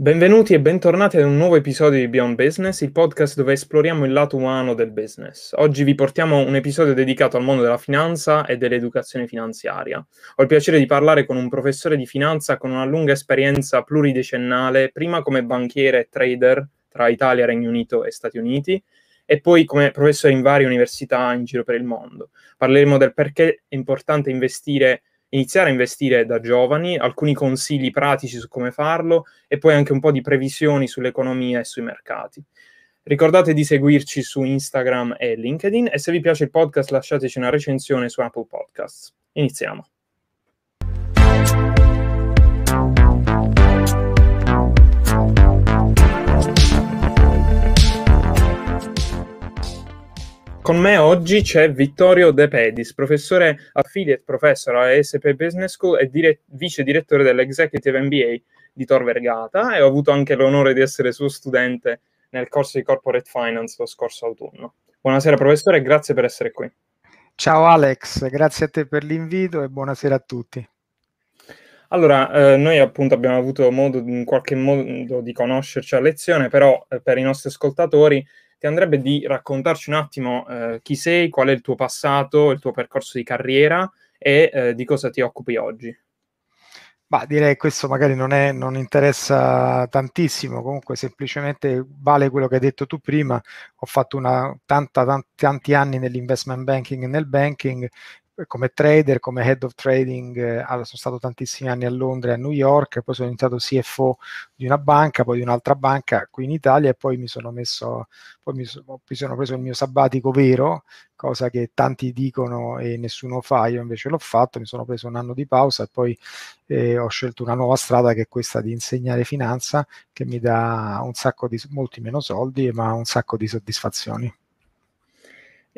Benvenuti e bentornati ad un nuovo episodio di Beyond Business, il podcast dove esploriamo il lato umano del business. Oggi vi portiamo un episodio dedicato al mondo della finanza e dell'educazione finanziaria. Ho il piacere di parlare con un professore di finanza con una lunga esperienza pluridecennale, prima come banchiere e trader tra Italia, Regno Unito e Stati Uniti, e poi come professore in varie università in giro per il mondo. Parleremo del perché è importante investire iniziare a investire da giovani, alcuni consigli pratici su come farlo e poi anche un po' di previsioni sull'economia e sui mercati. Ricordate di seguirci su Instagram e LinkedIn e se vi piace il podcast lasciateci una recensione su Apple Podcasts. Iniziamo. Con me oggi c'è Vittorio De Pedis, professore affiliate professor alla ESP Business School e dire- vice direttore dell'Executive MBA di Tor Vergata e ho avuto anche l'onore di essere suo studente nel corso di Corporate Finance lo scorso autunno. Buonasera professore e grazie per essere qui. Ciao Alex, grazie a te per l'invito e buonasera a tutti. Allora, eh, noi appunto abbiamo avuto modo in qualche modo di conoscerci a lezione, però eh, per i nostri ascoltatori ti andrebbe di raccontarci un attimo eh, chi sei, qual è il tuo passato, il tuo percorso di carriera e eh, di cosa ti occupi oggi. Bah, direi che questo magari non, è, non interessa tantissimo, comunque semplicemente vale quello che hai detto tu prima. Ho fatto una, tanta, tanti, tanti anni nell'investment banking e nel banking, come trader, come head of trading, eh, sono stato tantissimi anni a Londra e a New York, poi sono diventato CFO di una banca, poi di un'altra banca qui in Italia e poi mi sono messo, poi mi, so, mi sono preso il mio sabbatico vero, cosa che tanti dicono e nessuno fa, io invece l'ho fatto, mi sono preso un anno di pausa e poi eh, ho scelto una nuova strada che è questa di insegnare finanza, che mi dà un sacco di, molti meno soldi, ma un sacco di soddisfazioni.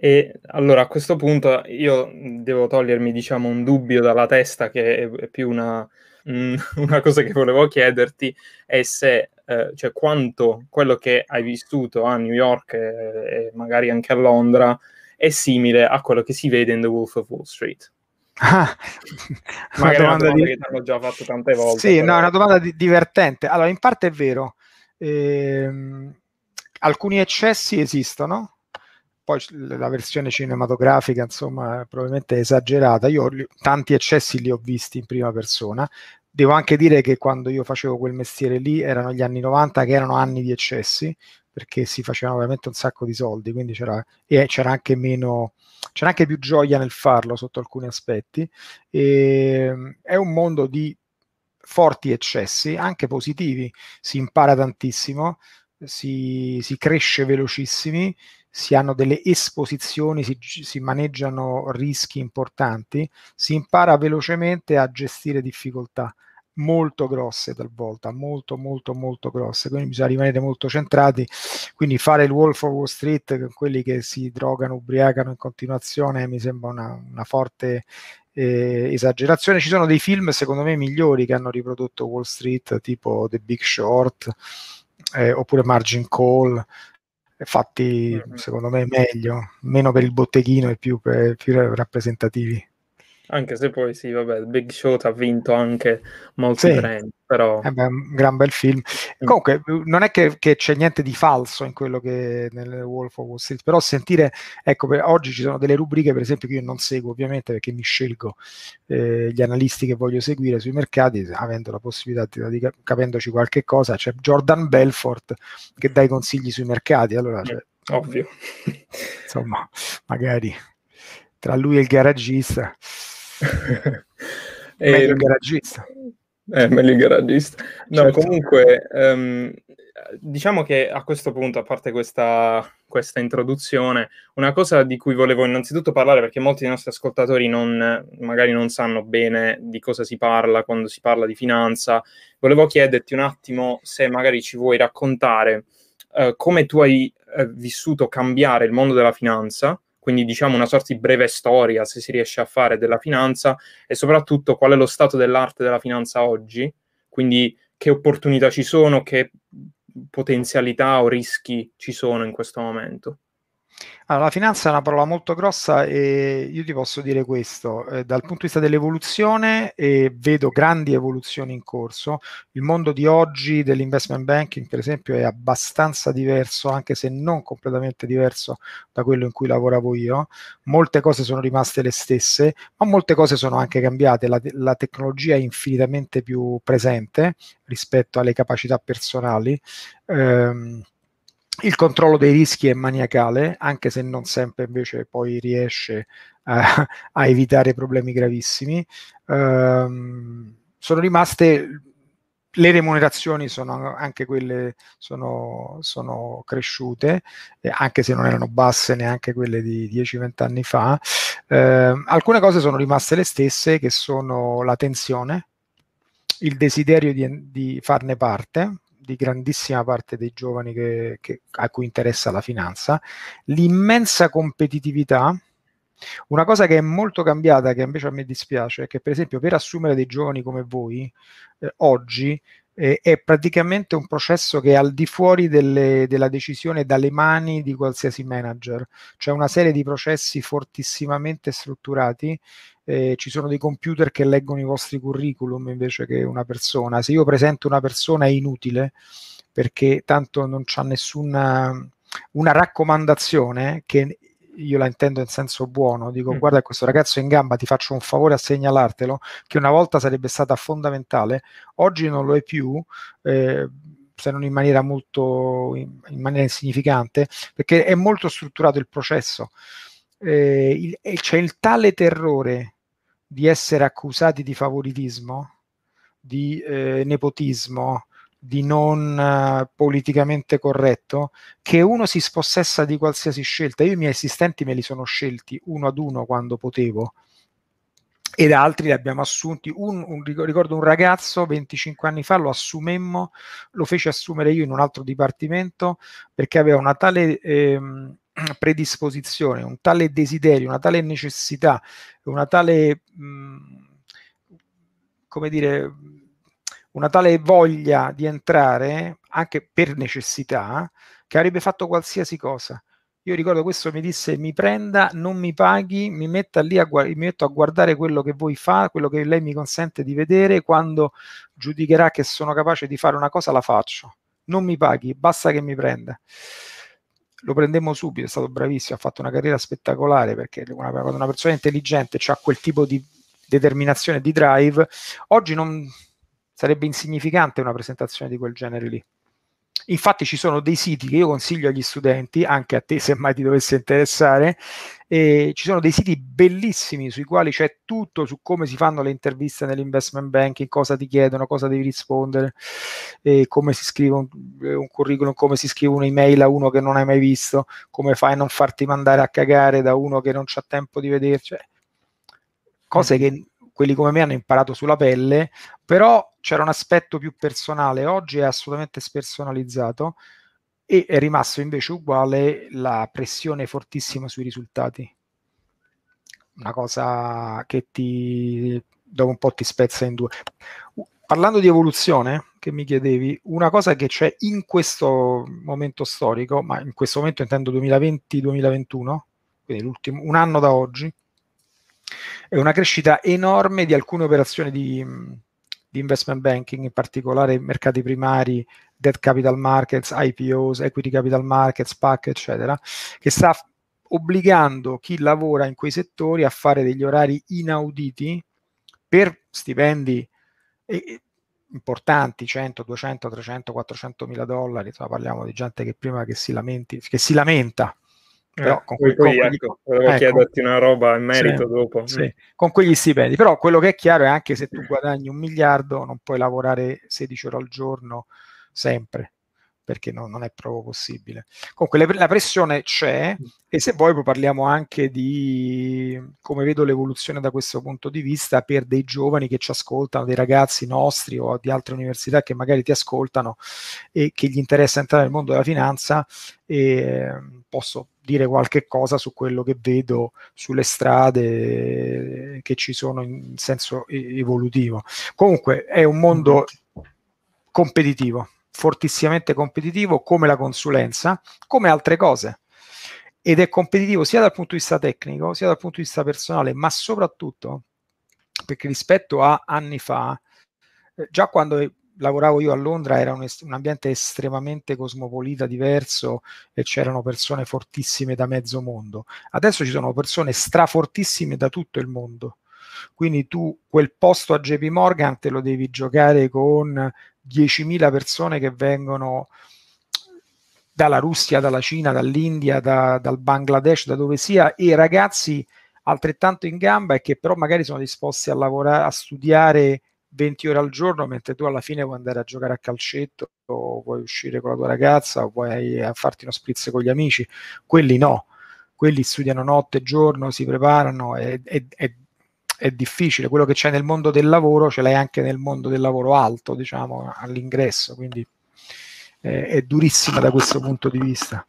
E allora a questo punto io devo togliermi, diciamo, un dubbio dalla testa che è, più una, mh, una, cosa che volevo chiederti, è se, eh, cioè quanto quello che hai vissuto a New York e, e, magari anche a Londra è simile a quello che si vede in The Wolf of Wall Street. Ah, una domanda, una domanda di... che ti hanno già fatto tante volte. Sì, però... no, è una domanda di- divertente. Allora, in parte è vero. Ehm, alcuni eccessi esistono, poi la versione cinematografica, insomma, probabilmente è esagerata. Io li, tanti eccessi li ho visti in prima persona. Devo anche dire che quando io facevo quel mestiere lì erano gli anni 90 che erano anni di eccessi perché si facevano veramente un sacco di soldi, quindi c'era, e c'era anche meno, c'era anche più gioia nel farlo sotto alcuni aspetti. E, è un mondo di forti eccessi, anche positivi, si impara tantissimo, si, si cresce velocissimi si hanno delle esposizioni, si, si, maneggiano rischi importanti, si impara velocemente a gestire difficoltà molto grosse talvolta, molto molto molto grosse, quindi bisogna rimanere molto centrati, quindi fare il Wolf of Wall Street con quelli che si drogano, ubriacano in continuazione mi sembra una, una forte eh, esagerazione. Ci sono dei film secondo me migliori che hanno riprodotto Wall Street, tipo The Big Short eh, oppure Margin Call, fatti mm-hmm. secondo me meglio, meno per il botteghino e più, per, più rappresentativi. Anche se poi sì, vabbè, Big Shot ha vinto anche molti sì. premi, però... Eh beh, un gran bel film. Mm. Comunque, non è che, che, c'è niente di falso in quello che nel Wolf of Wall Street, però sentire, ecco, per, oggi ci sono delle rubriche, per esempio, che io non seguo ovviamente perché mi scelgo eh, gli analisti che voglio seguire sui mercati, avendo la possibilità di, di capendoci qualche cosa, c'è Jordan Belfort che dà i consigli sui mercati, allora... Cioè, Ovvio. Insomma, magari tra lui e il garagista e, meglio il garagista. Eh, meglio il garagista. No, certo. comunque, um, diciamo che a questo punto, a parte questa, questa, introduzione, una cosa di cui volevo innanzitutto parlare, perché molti dei nostri ascoltatori non, magari non sanno bene di cosa si parla quando si parla di finanza, volevo chiederti un attimo se magari ci vuoi raccontare uh, come tu hai uh, vissuto cambiare il mondo della finanza quindi diciamo una sorta di breve storia, se si riesce a fare, della finanza e soprattutto qual è lo stato dell'arte della finanza oggi, quindi che opportunità ci sono, che potenzialità o rischi ci sono in questo momento. Allora, la finanza è una parola molto grossa e io ti posso dire questo, eh, dal punto di vista dell'evoluzione eh, vedo grandi evoluzioni in corso, il mondo di oggi dell'investment banking per esempio è abbastanza diverso, anche se non completamente diverso da quello in cui lavoravo io, molte cose sono rimaste le stesse, ma molte cose sono anche cambiate, la, la tecnologia è infinitamente più presente rispetto alle capacità personali. Ehm, il controllo dei rischi è maniacale, anche se non sempre invece poi riesce a, a evitare problemi gravissimi. Um, sono rimaste le remunerazioni sono anche quelle sono, sono cresciute, eh, anche se non erano basse neanche quelle di 10-20 anni fa. Eh, alcune cose sono rimaste le stesse, che sono la tensione, il desiderio di, di farne parte, di grandissima parte dei giovani che, che, a cui interessa la finanza, l'immensa competitività. Una cosa che è molto cambiata, che invece a me dispiace, è che per esempio per assumere dei giovani come voi, eh, oggi eh, è praticamente un processo che è al di fuori delle, della decisione dalle mani di qualsiasi manager. C'è una serie di processi fortissimamente strutturati eh, ci sono dei computer che leggono i vostri curriculum invece che una persona. Se io presento una persona è inutile perché tanto non c'è nessuna una raccomandazione che io la intendo in senso buono, dico mm. guarda questo ragazzo in gamba, ti faccio un favore a segnalartelo, che una volta sarebbe stata fondamentale, oggi non lo è più, eh, se non in maniera molto in, in maniera insignificante, perché è molto strutturato il processo. Eh, il, c'è il tale terrore di essere accusati di favoritismo, di eh, nepotismo, di non uh, politicamente corretto, che uno si spossessa di qualsiasi scelta. Io i miei assistenti me li sono scelti uno ad uno quando potevo ed altri li abbiamo assunti. Un, un, ricordo un ragazzo 25 anni fa lo assumemmo, lo fece assumere io in un altro dipartimento perché aveva una tale ehm, predisposizione, un tale desiderio, una tale necessità, una tale, mh, mm, come dire, una tale voglia di entrare anche per necessità che avrebbe fatto qualsiasi cosa. Io ricordo questo mi disse mi prenda, non mi paghi, mi metta lì a, mi metto a guardare quello che voi fa, quello che lei mi consente di vedere, quando giudicherà che sono capace di fare una cosa la faccio. Non mi paghi, basta che mi prenda lo prendemmo subito, è stato bravissimo, ha fatto una carriera spettacolare perché una, una persona intelligente ha quel tipo di determinazione di drive, oggi non sarebbe insignificante una presentazione di quel genere lì. Infatti ci sono dei siti che io consiglio agli studenti, anche a te se mai ti dovesse interessare, e ci sono dei siti bellissimi sui quali c'è tutto su come si fanno le interviste nell'investment banking, cosa ti chiedono, cosa devi rispondere, come si scrive un, un, curriculum, come si scrive un'email a uno che non hai mai visto, come fai a non farti mandare a cagare da uno che non c'ha tempo di vederci. Cioè, cose che quelli come me hanno imparato sulla pelle, però c'era un aspetto più personale, oggi è assolutamente spersonalizzato e è rimasto invece uguale la pressione fortissima sui risultati. Una cosa che ti dopo un po' ti spezza in due. Parlando di evoluzione, che mi chiedevi, una cosa che c'è in questo momento storico, ma in questo momento intendo 2020-2021, quindi un anno da oggi, è una crescita enorme di alcune operazioni di, di investment banking, in particolare mercati primari, debt capital markets, IPOs, equity capital markets, PAC, eccetera, che sta obbligando chi lavora in quei settori a fare degli orari inauditi per stipendi importanti, 100, 200, 300, 400 mila dollari, insomma parliamo di gente che prima che si, lamenti, che si lamenta però eh, con, poi, con, poi ecco, volevo ecco, chiederti una roba in merito sì, dopo. Sì, mm. con quegli stipendi. Però quello che è chiaro è anche se tu guadagni un miliardo non puoi lavorare 16 ore al giorno sempre perché no, non è proprio possibile. Comunque le, la pressione c'è e se vuoi poi parliamo anche di come vedo l'evoluzione da questo punto di vista per dei giovani che ci ascoltano, dei ragazzi nostri o di altre università che magari ti ascoltano e che gli interessa entrare nel mondo della finanza e posso dire qualche cosa su quello che vedo sulle strade che ci sono in senso evolutivo. Comunque è un mondo competitivo fortissimamente competitivo come la consulenza, come altre cose. ed è competitivo sia dal punto di vista tecnico, sia dal punto di vista personale, ma soprattutto perché rispetto a anni fa, eh, già quando lavoravo io a Londra era un, un, ambiente estremamente cosmopolita, diverso e c'erano persone fortissime da mezzo mondo. Adesso ci sono persone strafortissime da tutto il mondo. Quindi tu quel posto a JP Morgan te lo devi giocare con 10.000 persone che vengono dalla Russia, dalla Cina, dall'India, da, dal Bangladesh, da dove sia, e ragazzi altrettanto in gamba e che però magari sono disposti a lavorare, a studiare 20 ore al giorno, mentre tu alla fine vuoi andare a giocare a calcetto o vuoi uscire con la tua ragazza o vuoi farti uno spritz con gli amici, quelli no, quelli studiano notte e giorno, si preparano, è, è, è, è difficile, quello che c'è nel mondo del lavoro ce l'hai anche nel mondo del lavoro alto, diciamo, all'ingresso, quindi eh, è durissima da questo punto di vista.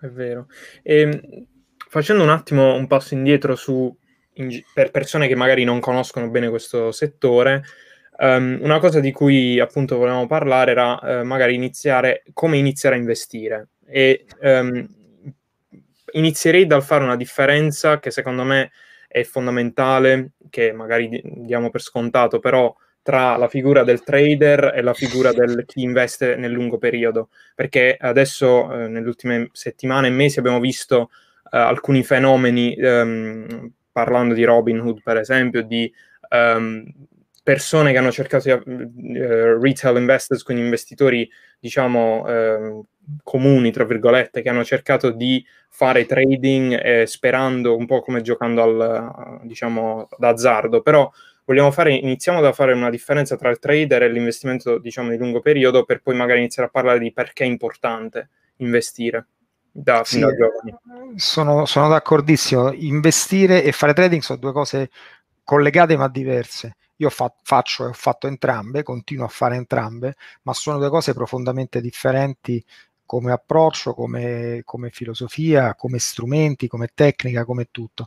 È vero. E, ehm, facendo un attimo un passo indietro su, in, per persone che magari non conoscono bene questo settore, um, una cosa di cui appunto volevamo parlare era uh, magari iniziare, come iniziare a investire. E um, inizierei dal fare una differenza che secondo me è fondamentale, che magari diamo per scontato, però tra la figura del trader e la figura del chi investe nel lungo periodo, perché adesso eh, nelle ultime settimane e mesi abbiamo visto eh, alcuni fenomeni, ehm, parlando di Robinhood per esempio, di ehm, persone che hanno cercato di, uh, retail investors, quindi investitori diciamo eh, comuni, tra virgolette, che hanno cercato di fare trading eh, sperando un po' come giocando al, diciamo, d'azzardo, però vogliamo fare, iniziamo da fare una differenza tra il trader e l'investimento, diciamo, di lungo periodo, per poi magari iniziare a parlare di perché è importante investire. Da, sì, da sono, sono d'accordissimo. Investire e fare trading sono due cose collegate ma diverse. Io fa, faccio e ho fatto entrambe, continuo a fare entrambe, ma sono due cose profondamente differenti come approccio, come, come filosofia, come strumenti, come tecnica, come tutto.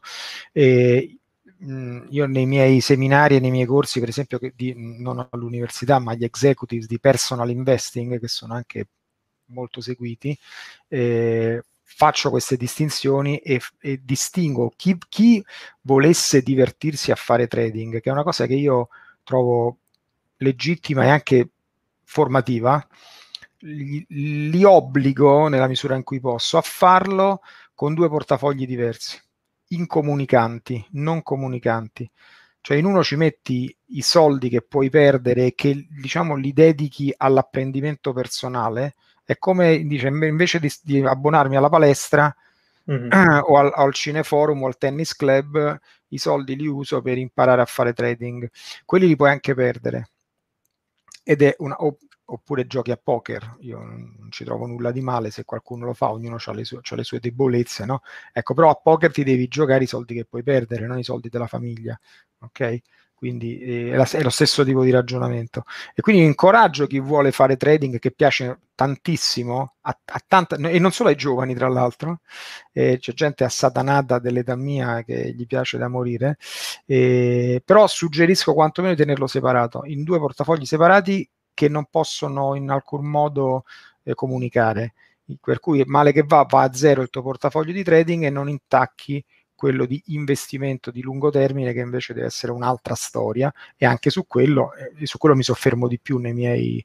E io nei miei seminari e nei miei corsi, per esempio, di, non all'università, ma agli executives di personal investing, che sono anche molto seguiti, eh, faccio queste distinzioni e, e distingo chi, chi, volesse divertirsi a fare trading, che è una cosa che io trovo legittima e anche formativa, li, li obbligo, nella misura in cui posso, a farlo con due portafogli diversi incomunicanti, non comunicanti. Cioè in uno ci metti i soldi che puoi perdere e che diciamo li dedichi all'apprendimento personale. È come dice, invece di, di abbonarmi alla palestra mm-hmm. o al, al cineforum o al tennis club, i soldi li uso per imparare a fare trading. Quelli li puoi anche perdere. Ed è una, o, oppure giochi a poker, io non ci trovo nulla di male se qualcuno lo fa, ognuno ha le, sue, ha le sue debolezze, no? Ecco, però a poker ti devi giocare i soldi che puoi perdere, non i soldi della famiglia, ok? Quindi eh, è, la, è, lo stesso tipo di ragionamento. E quindi incoraggio chi vuole fare trading, che piace tantissimo, a, a tanta, e non solo ai giovani tra l'altro, eh, c'è gente assatanata dell'età mia che gli piace da morire, eh, però suggerisco quantomeno di tenerlo separato, in due portafogli separati che non possono in alcun modo eh, comunicare. Per cui male che va, va a zero il tuo portafoglio di trading e non intacchi quello di investimento di lungo termine che invece deve essere un'altra storia e anche su quello, eh, su quello mi soffermo di più nei miei,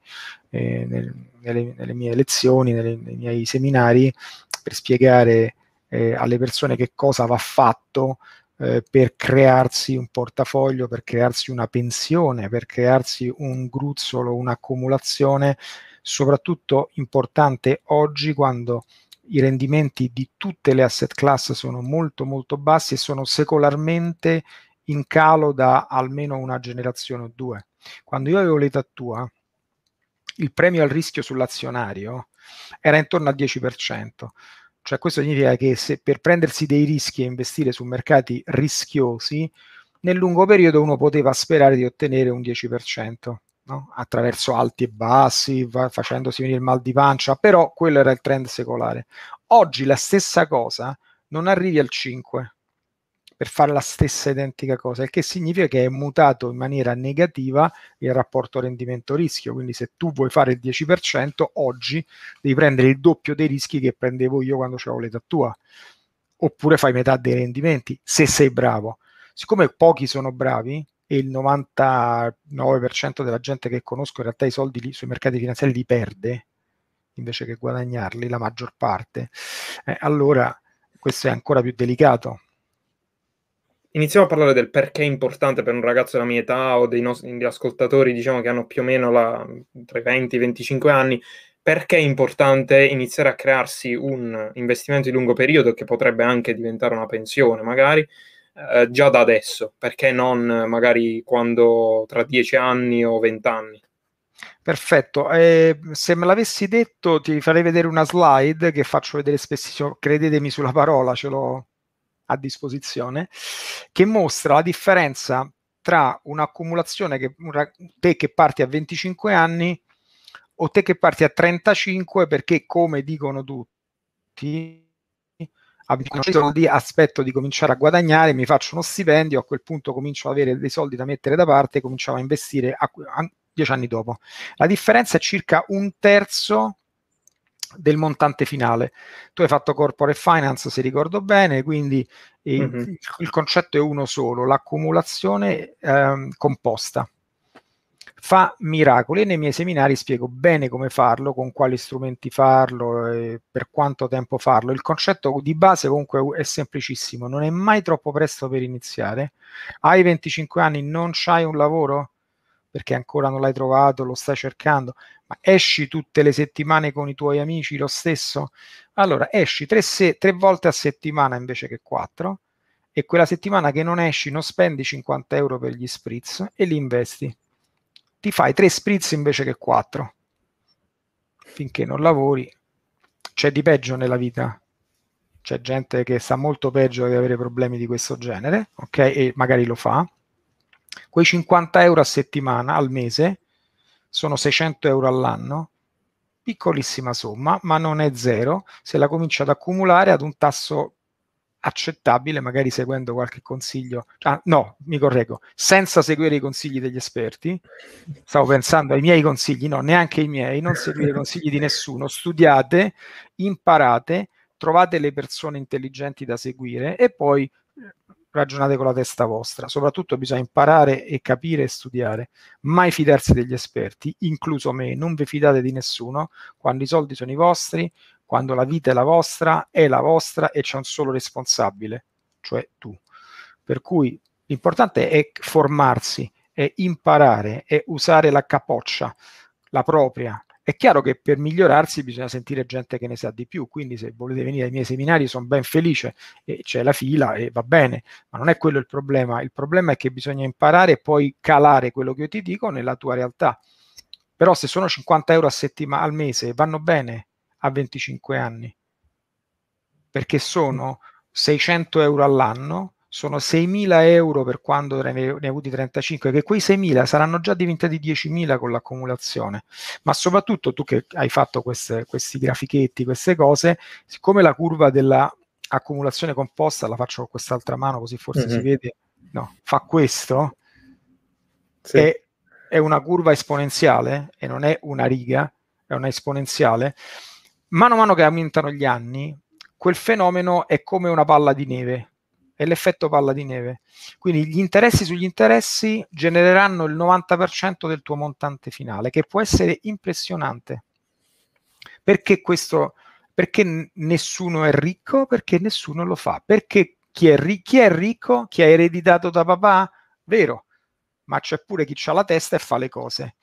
eh, nel, nelle, nelle, mie lezioni, nelle, nei miei seminari per spiegare eh, alle persone che cosa va fatto eh, per crearsi un portafoglio, per crearsi una pensione, per crearsi un gruzzolo, un'accumulazione, soprattutto importante oggi quando i rendimenti di tutte le asset class sono molto molto bassi e sono secolarmente in calo da almeno una generazione o due. Quando io avevo l'età tua, il premio al rischio sull'azionario era intorno al 10%. Cioè questo significa che se per prendersi dei rischi e investire su mercati rischiosi, nel lungo periodo uno poteva sperare di ottenere un 10%. No? attraverso alti e bassi, va, facendosi venire il mal di pancia, però quello era il trend secolare. Oggi la stessa cosa non arrivi al 5, per fare la stessa identica cosa, il che significa che è mutato in maniera negativa il rapporto rendimento-rischio. Quindi se tu vuoi fare il 10%, oggi devi prendere il doppio dei rischi che prendevo io quando avevo l'età tua. Oppure fai metà dei rendimenti, se sei bravo. Siccome pochi sono bravi, e il 99% della gente che conosco in realtà i soldi lì, sui mercati finanziari li perde invece che guadagnarli la maggior parte, eh, allora questo è ancora più delicato Iniziamo a parlare del perché è importante per un ragazzo della mia età o dei nostri ascoltatori, diciamo che hanno più o meno la, tra i 20 e i 25 anni, perché è importante iniziare a crearsi un investimento di lungo periodo che potrebbe anche diventare una pensione, magari eh, già da adesso, perché non magari quando tra 10 anni o 20 anni. Perfetto, eh, se me l'avessi detto ti farei vedere una slide che faccio vedere spessissimo, credetemi sulla parola, ce l'ho a disposizione, che mostra la differenza tra un'accumulazione che te che parti a 25 anni o te che parti a 35 perché come dicono tutti a 25 di aspetto di cominciare a guadagnare, mi faccio uno stipendio, a quel punto comincio ad avere dei soldi da mettere da parte e cominciamo a investire a, a, dieci anni dopo. La differenza è circa un terzo del montante finale. Tu hai fatto corporate finance, se ricordo bene, quindi mm-hmm. il, il, concetto è uno solo, l'accumulazione eh, composta. Fa miracoli e nei miei seminari spiego bene come farlo, con quali strumenti farlo, e per quanto tempo farlo. Il concetto di base comunque è semplicissimo, non è mai troppo presto per iniziare. Hai 25 anni, non c'hai un lavoro? perché ancora non l'hai trovato, lo stai cercando, ma esci tutte le settimane con i tuoi amici lo stesso? Allora esci tre, se- tre volte a settimana invece che quattro e quella settimana che non esci non spendi 50 euro per gli spritz e li investi. Ti fai tre spritz invece che quattro. Finché non lavori, c'è di peggio nella vita. C'è gente che sta molto peggio di avere problemi di questo genere, ok? E magari lo fa Quei 50 euro a settimana, al mese, sono 600 euro all'anno, piccolissima somma, ma non è zero se la comincia ad accumulare ad un tasso accettabile, magari seguendo qualche consiglio. Ah, no, mi correggo, senza seguire i consigli degli esperti. Stavo pensando ai miei consigli, no, neanche i miei, non seguire i consigli di nessuno. Studiate, imparate, trovate le persone intelligenti da seguire e poi ragionate con la testa vostra. Soprattutto bisogna imparare e capire e studiare. Mai fidarsi degli esperti, incluso me. Non vi fidate di nessuno quando i soldi sono i vostri, quando la vita è la vostra, è la vostra e c'è un solo responsabile, cioè tu. Per cui l'importante è formarsi, è imparare, è usare la capoccia, la propria, è chiaro che per migliorarsi bisogna sentire gente che ne sa di più, quindi se volete venire ai miei seminari sono ben felice e c'è la fila e va bene, ma non è quello il problema, il problema è che bisogna imparare e poi calare quello che io ti dico nella tua realtà. Però se sono 50 euro a settimana al mese vanno bene a 25 anni, perché sono 600 euro all'anno sono 6.000 euro per quando ne, ne hai avuti 35, che quei 6.000 saranno già diventati 10.000 con l'accumulazione. Ma soprattutto tu che hai fatto queste, questi grafichetti, queste cose, siccome la curva dell'accumulazione composta, la faccio con quest'altra mano così forse mm-hmm. si vede, no, fa questo, sì. è, è una curva esponenziale e non è una riga, è una esponenziale. Mano a mano che aumentano gli anni, quel fenomeno è come una palla di neve è l'effetto palla di neve. Quindi gli interessi sugli interessi genereranno il 90% del tuo montante finale, che può essere impressionante. Perché questo? Perché nessuno è ricco? Perché nessuno lo fa. Perché chi è, ri- chi è ricco? Chi ha ereditato da papà? Vero, ma c'è pure chi ha la testa e fa le cose.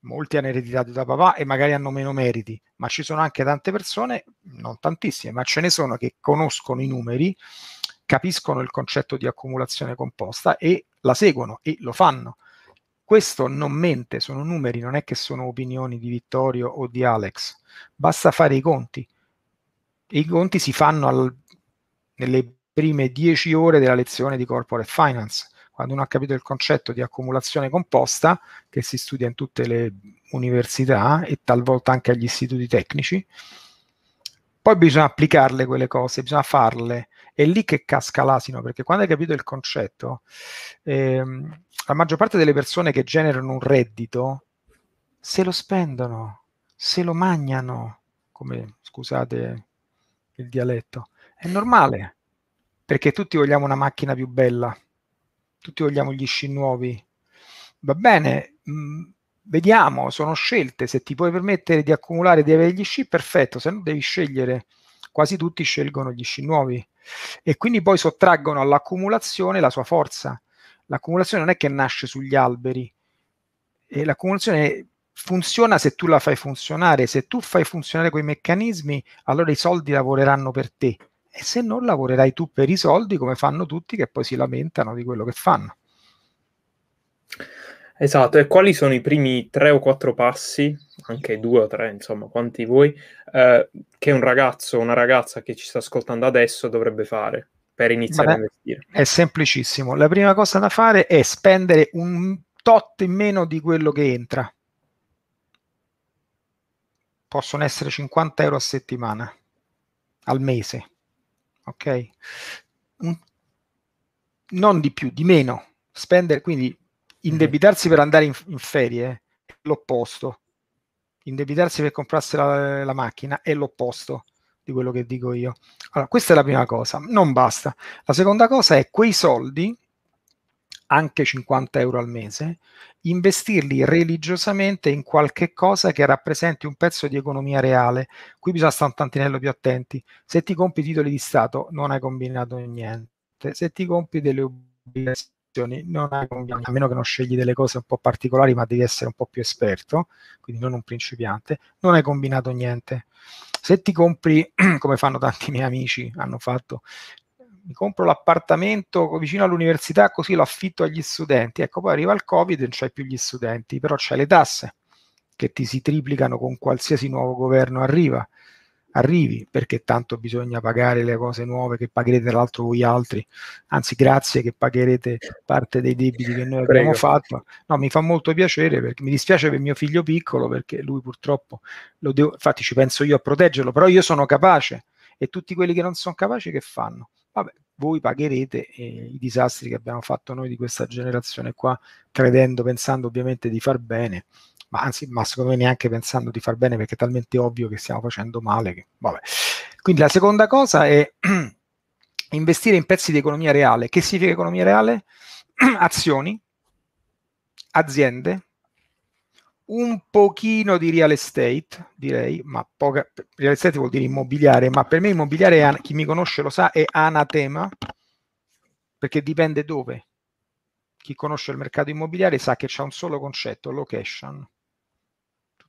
Molti hanno ereditato da papà e magari hanno meno meriti, ma ci sono anche tante persone, non tantissime, ma ce ne sono che conoscono i numeri capiscono il concetto di accumulazione composta e la seguono e lo fanno. Questo non mente, sono numeri, non è che sono opinioni di Vittorio o di Alex. Basta fare i conti. I conti si fanno al, nelle prime dieci ore della lezione di corporate finance, quando uno ha capito il concetto di accumulazione composta, che si studia in tutte le università e talvolta anche agli istituti tecnici. Poi bisogna applicarle quelle cose, bisogna farle È lì che casca l'asino, perché quando hai capito il concetto, ehm, la maggior parte delle persone che generano un reddito se lo spendono, se lo mangiano, come scusate il dialetto. È normale, perché tutti vogliamo una macchina più bella, tutti vogliamo gli sci nuovi. Va bene, mh, mm, vediamo, sono scelte, se ti puoi permettere di accumulare, di avere gli sci, perfetto, se no devi scegliere. Quasi tutti scelgono gli sci nuovi e quindi poi sottraggono all'accumulazione la sua forza. L'accumulazione non è che nasce sugli alberi, e l'accumulazione funziona se tu la fai funzionare, se tu fai funzionare quei meccanismi, allora i soldi lavoreranno per te e se non lavorerai tu per i soldi come fanno tutti che poi si lamentano di quello che fanno. Esatto, e quali sono i primi tre o quattro passi, anche due o tre, insomma, quanti vuoi, eh, che un ragazzo o una ragazza che ci sta ascoltando adesso dovrebbe fare per iniziare Vabbè, a investire? È semplicissimo. La prima cosa da fare è spendere un tot in meno di quello che entra. Possono essere 50 euro a settimana, al mese. Ok? Un, non di più, di meno. Spendere, quindi indebitarsi per andare in, in ferie è l'opposto. Indebitarsi per comprarsi la, la, macchina è l'opposto di quello che dico io. Allora, questa è la prima cosa, non basta. La seconda cosa è quei soldi, anche 50 euro al mese, investirli religiosamente in qualche cosa che rappresenti un pezzo di economia reale. Qui bisogna stare un tantinello più attenti. Se ti compri titoli di Stato non hai combinato niente. Se ti compri delle obbligazioni non hai a meno che non scegli delle cose un po' particolari, ma devi essere un po' più esperto, quindi non un principiante, non hai combinato niente. Se ti compri, come fanno tanti miei amici, hanno fatto, mi compro l'appartamento vicino all'università così lo affitto agli studenti, ecco poi arriva il Covid e non c'hai più gli studenti, però c'hai le tasse che ti si triplicano con qualsiasi nuovo governo arriva arrivi, perché tanto bisogna pagare le cose nuove che pagherete tra l'altro voi altri, anzi grazie che pagherete parte dei debiti che noi abbiamo fatto. No, mi fa molto piacere perché mi dispiace per mio figlio piccolo perché lui purtroppo lo devo, infatti ci penso io a proteggerlo, però io sono capace e tutti quelli che non sono capaci che fanno? Vabbè, voi pagherete eh, i disastri che abbiamo fatto noi di questa generazione qua, credendo, pensando ovviamente di far bene ma anzi, ma secondo me neanche pensando di far bene perché è talmente ovvio che stiamo facendo male. Che. Quindi la seconda cosa è investire in pezzi di economia reale. Che significa economia reale? Azioni, aziende, un pochino di real estate, direi, ma poca, real estate vuol dire immobiliare, ma per me immobiliare, è, chi mi conosce lo sa, è anatema, perché dipende dove. Chi conosce il mercato immobiliare sa che c'è un solo concetto, location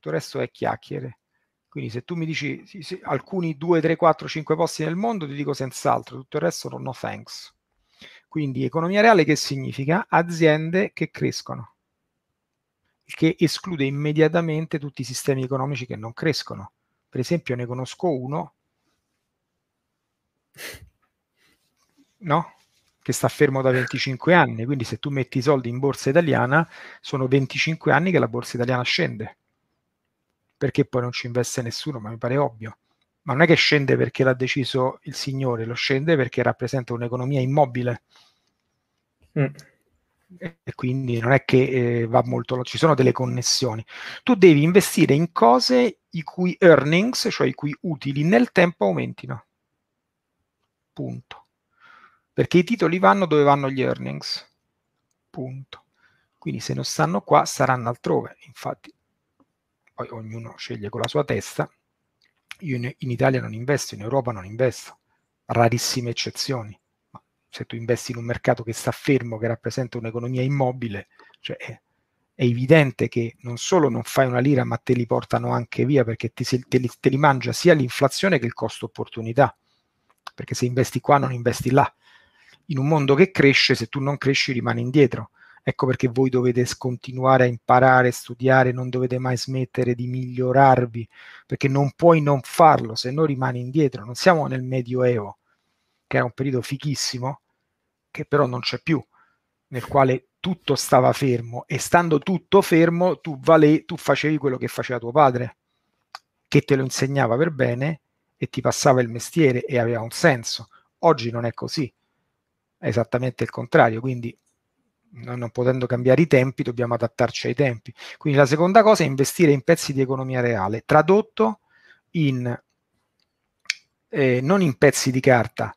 tutto il resto è chiacchiere. Quindi se tu mi dici sì, sì, alcuni 2, 3, 4, 5 posti nel mondo, ti dico senz'altro, tutto il resto no thanks. Quindi economia reale che significa? Aziende che crescono, che esclude immediatamente tutti i sistemi economici che non crescono. Per esempio ne conosco uno, no? che sta fermo da 25 anni, quindi se tu metti i soldi in borsa italiana, sono 25 anni che la borsa italiana scende perché poi non ci investe nessuno, ma mi pare ovvio. Ma non è che scende perché l'ha deciso il signore, lo scende perché rappresenta un'economia immobile. Mm. E quindi non è che eh, va molto, ci sono delle connessioni. Tu devi investire in cose i cui earnings, cioè i cui utili nel tempo aumentino. Punto. Perché i titoli vanno dove vanno gli earnings. Punto. Quindi se non stanno qua, saranno altrove. Infatti, poi ognuno sceglie con la sua testa. Io in, in Italia non investo, in Europa non investo, rarissime eccezioni. Ma se tu investi in un mercato che sta fermo, che rappresenta un'economia immobile, cioè è, è evidente che non solo non fai una lira, ma te li portano anche via perché ti, te, li, te li mangia sia l'inflazione che il costo opportunità. Perché se investi qua non investi là. In un mondo che cresce, se tu non cresci rimani indietro Ecco perché voi dovete continuare a imparare, studiare, non dovete mai smettere di migliorarvi, perché non puoi non farlo, se no rimani indietro. Non siamo nel Medioevo, che era un periodo fichissimo, che però non c'è più, nel quale tutto stava fermo e stando tutto fermo tu, vale, tu facevi quello che faceva tuo padre, che te lo insegnava per bene e ti passava il mestiere e aveva un senso. Oggi non è così, è esattamente il contrario, quindi non potendo cambiare i tempi dobbiamo adattarci ai tempi. Quindi la seconda cosa è investire in pezzi di economia reale, tradotto in, eh, non in pezzi di carta,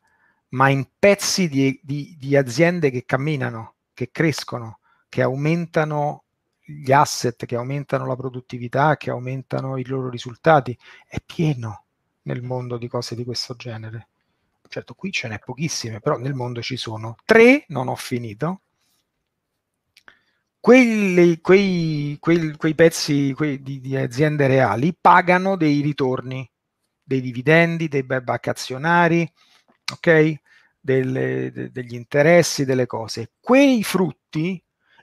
ma in pezzi di, di, di aziende che camminano, che crescono, che aumentano gli asset, che aumentano la produttività, che aumentano i loro risultati. È pieno nel mondo di cose di questo genere. Certo, qui ce n'è pochissime, però nel mondo ci sono. Tre, non ho finito. Quelli, quei, quei, quei, pezzi quei di, di, aziende reali pagano dei ritorni, dei dividendi, dei buyback azionari, ok? Delle, de, degli interessi, delle cose. Quei frutti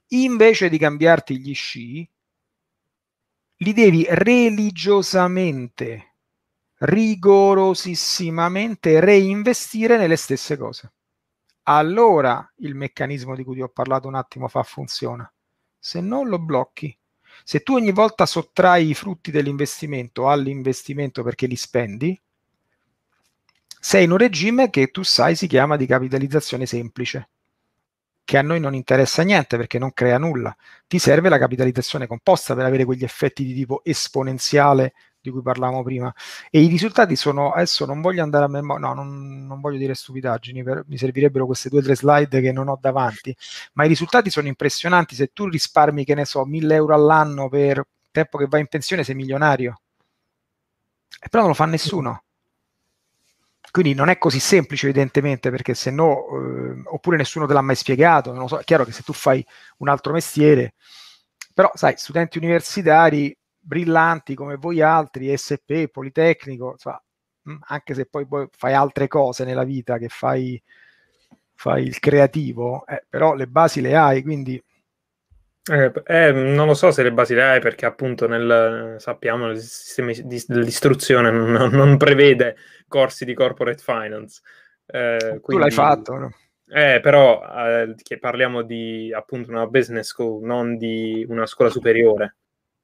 invece di cambiarti gli sci, li devi religiosamente, rigorosissimamente reinvestire nelle stesse cose. Allora il meccanismo di cui ti ho parlato un attimo fa funziona. Se non lo blocchi. Se tu ogni volta sottrai i frutti dell'investimento all'investimento perché li spendi, sei in un regime che tu sai si chiama di capitalizzazione semplice che a noi non interessa niente perché non crea nulla. Ti serve la capitalizzazione composta per avere quegli effetti di tipo esponenziale di cui parlavamo prima. E i risultati sono, adesso non voglio andare a memoria, no, non, non, voglio dire stupidaggini, per, mi servirebbero queste due o tre slide che non ho davanti, ma i risultati sono impressionanti. Se tu risparmi, che ne so, 1000 euro all'anno per tempo che vai in pensione, sei milionario. E però non lo fa nessuno. Quindi non è così semplice evidentemente perché se no, eh, oppure nessuno te l'ha mai spiegato, non lo so, è chiaro che se tu fai un altro mestiere, però sai, studenti universitari brillanti come voi altri, SP, Politecnico, insomma, mm, anche se poi, poi fai altre cose nella vita, che fai, fai il creativo, eh, però le basi le hai, quindi eh, eh, non lo so se le basi le hai perché appunto nel, sappiamo il sistema di, dell'istruzione non, non, prevede corsi di corporate finance. Eh, quindi, tu l'hai fatto, no? Eh, però eh, parliamo di appunto una business school, non di una scuola superiore.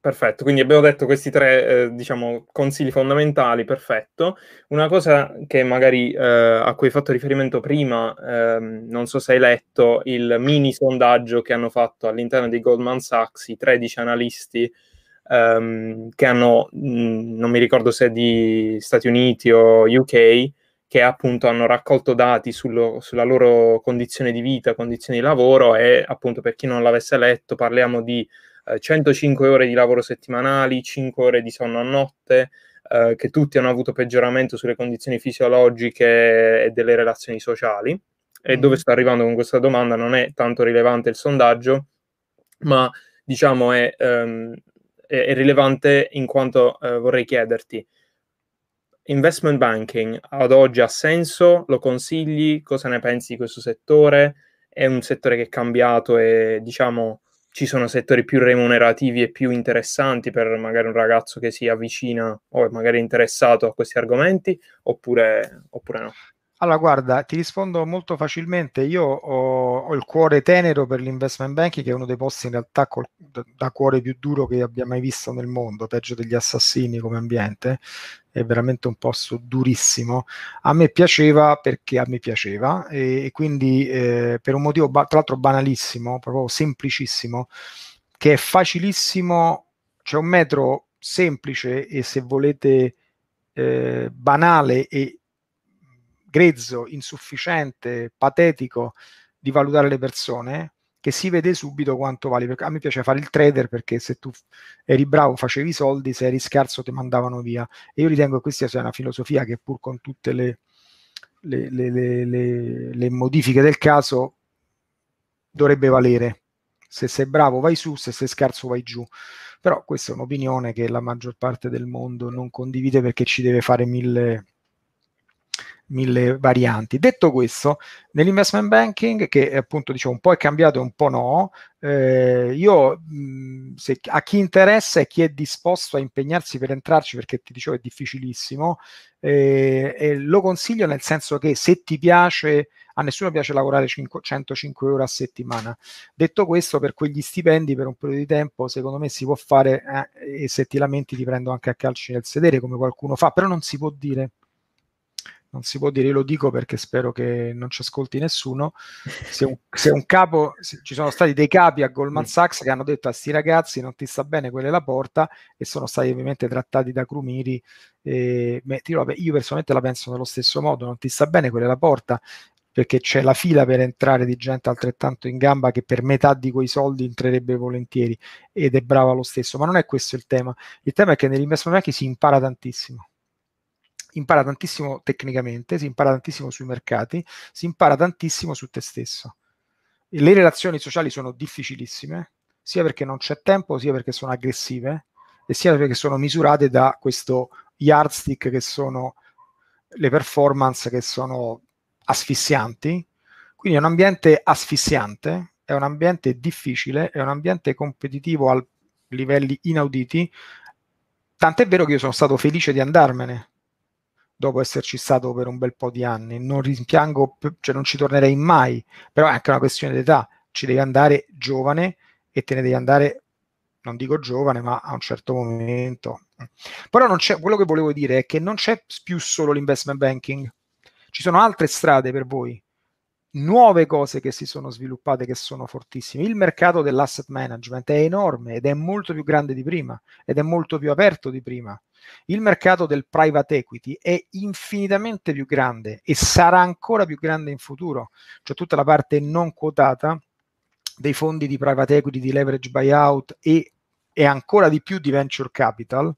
Perfetto, quindi abbiamo detto questi tre, eh, diciamo, consigli fondamentali, perfetto. Una cosa che magari eh, a cui hai fatto riferimento prima, ehm, non so se hai letto il mini sondaggio che hanno fatto all'interno di Goldman Sachs, i 13 analisti ehm, che hanno, mh, non mi ricordo se di Stati Uniti o UK, che appunto hanno raccolto dati sullo, sulla loro condizione di vita, condizioni di lavoro e appunto per chi non l'avesse letto parliamo di 105 eh, ore di lavoro settimanali, 5 ore di sonno a notte, eh, che tutti hanno avuto peggioramento sulle condizioni fisiologiche e delle relazioni sociali. E dove mm. sto arrivando con questa domanda non è tanto rilevante il sondaggio, ma diciamo è, um, è, è rilevante in quanto uh, vorrei chiederti, investment banking ad oggi ha senso? Lo consigli? Cosa ne pensi di questo settore? È un settore che è cambiato e diciamo ci sono settori più remunerativi e più interessanti per magari un ragazzo che si avvicina o è magari interessato a questi argomenti oppure, oppure no? Allora, guarda, ti rispondo molto facilmente. Io ho, ho, il cuore tenero per l'investment banking, che è uno dei posti in realtà col, da, da, cuore più duro che abbia mai visto nel mondo, peggio degli assassini come ambiente. È veramente un posto durissimo. A me piaceva perché a me piaceva, e, e quindi eh, per un motivo, ba- tra l'altro, banalissimo, proprio semplicissimo, che è facilissimo. C'è un metro semplice e se volete eh, banale e grezzo, insufficiente, patetico di valutare le persone, che si vede subito quanto vale. Perché a me piace fare il trader perché se tu eri bravo facevi i soldi, se eri scarso ti mandavano via. E io ritengo che questa sia una filosofia che pur con tutte le, le, le, le modifiche del caso dovrebbe valere. Se sei bravo vai su, se sei scarso vai giù. Però questa è un'opinione che la maggior parte del mondo non condivide perché ci deve fare mille mille varianti. Detto questo, nell'investment banking, che appunto diciamo un po' è cambiato e un po' no, eh, io se, a chi interessa e chi è disposto a impegnarsi per entrarci, perché ti dicevo è difficilissimo, eh, lo consiglio nel senso che se ti piace, a nessuno piace lavorare 5, 105 ore a settimana. Detto questo, per quegli stipendi per un periodo di tempo, secondo me si può fare eh, e se ti lamenti ti prendo anche a calci nel sedere come qualcuno fa, però non si può dire non si può dire, io lo dico perché spero che non ci ascolti nessuno, se un, se un capo, se ci sono stati dei capi a Goldman. Sachs che hanno detto a sti ragazzi non ti sta bene, quella è la porta, e sono stati ovviamente trattati da crumiri, eh, io personalmente la penso nello stesso modo, non ti sta bene, quella è la porta, perché c'è la fila per entrare di gente altrettanto in gamba che per metà di quei soldi entrerebbe volentieri ed è brava lo stesso, ma non è questo il tema. Il tema è che nell'investment banking si impara tantissimo impara tantissimo tecnicamente, si impara tantissimo sui mercati, si impara tantissimo su te stesso. Le relazioni sociali sono difficilissime, sia perché non c'è tempo, sia perché sono aggressive, e sia perché sono misurate da questo yardstick che sono le performance che sono asfissianti. Quindi è un ambiente asfissiante, è un ambiente difficile, è un ambiente competitivo a livelli inauditi. Tant'è vero che io sono stato felice di andarmene, dopo esserci stato per un bel po' di anni. Non rimpiango, cioè non ci tornerei mai, però è anche una questione d'età. Ci devi andare giovane e te ne devi andare, non dico giovane, ma a un certo momento. Però non c'è, quello che volevo dire è che non c'è più solo l'investment banking, ci sono altre strade per voi nuove cose che si sono sviluppate che sono fortissime. Il mercato dell'asset management è enorme ed è molto più grande di prima ed è molto più aperto di prima. Il mercato del private equity è infinitamente più grande e sarà ancora più grande in futuro, cioè tutta la parte non quotata dei fondi di private equity, di leverage buyout e, e ancora di più di venture capital.